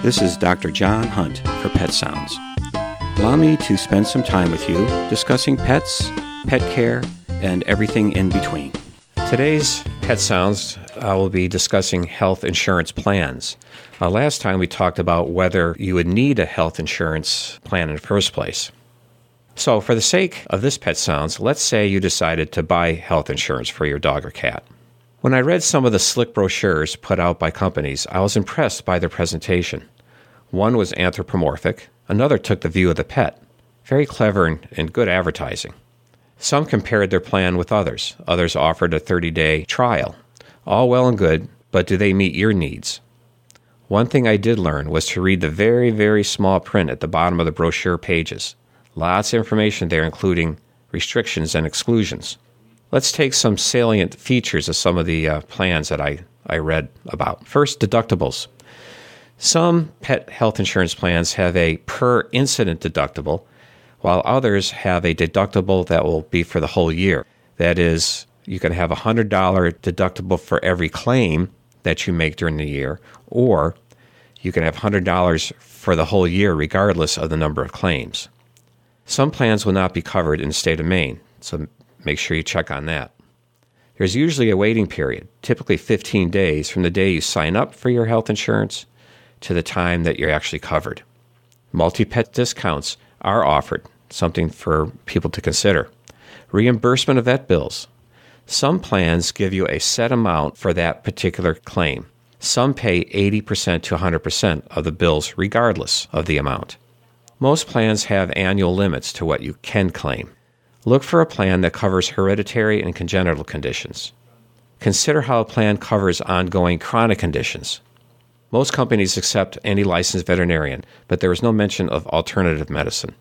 This is Dr. John Hunt for Pet Sounds. Allow me to spend some time with you discussing pets, pet care, and everything in between. Today's Pet Sounds, I will be discussing health insurance plans. Uh, last time we talked about whether you would need a health insurance plan in the first place. So, for the sake of this Pet Sounds, let's say you decided to buy health insurance for your dog or cat. When I read some of the slick brochures put out by companies, I was impressed by their presentation. One was anthropomorphic, another took the view of the pet. Very clever and, and good advertising. Some compared their plan with others, others offered a 30 day trial. All well and good, but do they meet your needs? One thing I did learn was to read the very, very small print at the bottom of the brochure pages. Lots of information there, including restrictions and exclusions. Let's take some salient features of some of the uh, plans that I, I read about. First, deductibles. Some pet health insurance plans have a per incident deductible, while others have a deductible that will be for the whole year. That is, you can have a $100 deductible for every claim that you make during the year, or you can have $100 for the whole year, regardless of the number of claims. Some plans will not be covered in the state of Maine, so make sure you check on that. There's usually a waiting period, typically 15 days from the day you sign up for your health insurance to the time that you're actually covered. Multi pet discounts are offered, something for people to consider. Reimbursement of vet bills. Some plans give you a set amount for that particular claim. Some pay 80% to 100% of the bills, regardless of the amount. Most plans have annual limits to what you can claim. Look for a plan that covers hereditary and congenital conditions. Consider how a plan covers ongoing chronic conditions. Most companies accept any licensed veterinarian, but there is no mention of alternative medicine.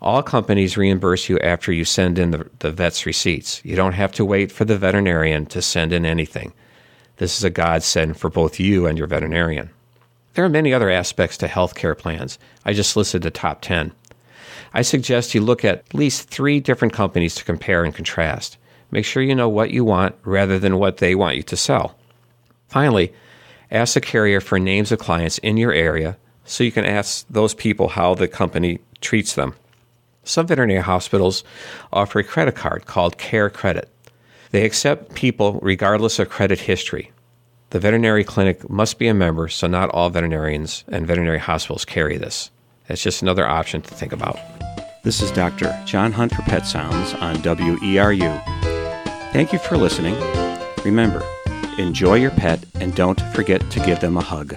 All companies reimburse you after you send in the, the vet's receipts. You don't have to wait for the veterinarian to send in anything. This is a godsend for both you and your veterinarian. There are many other aspects to healthcare plans. I just listed the top 10. I suggest you look at at least three different companies to compare and contrast. Make sure you know what you want rather than what they want you to sell. Finally, ask the carrier for names of clients in your area so you can ask those people how the company treats them. Some veterinary hospitals offer a credit card called Care Credit. They accept people regardless of credit history. The veterinary clinic must be a member, so not all veterinarians and veterinary hospitals carry this. That's just another option to think about. This is Dr. John Hunt for Pet Sounds on WERU. Thank you for listening. Remember, enjoy your pet and don't forget to give them a hug.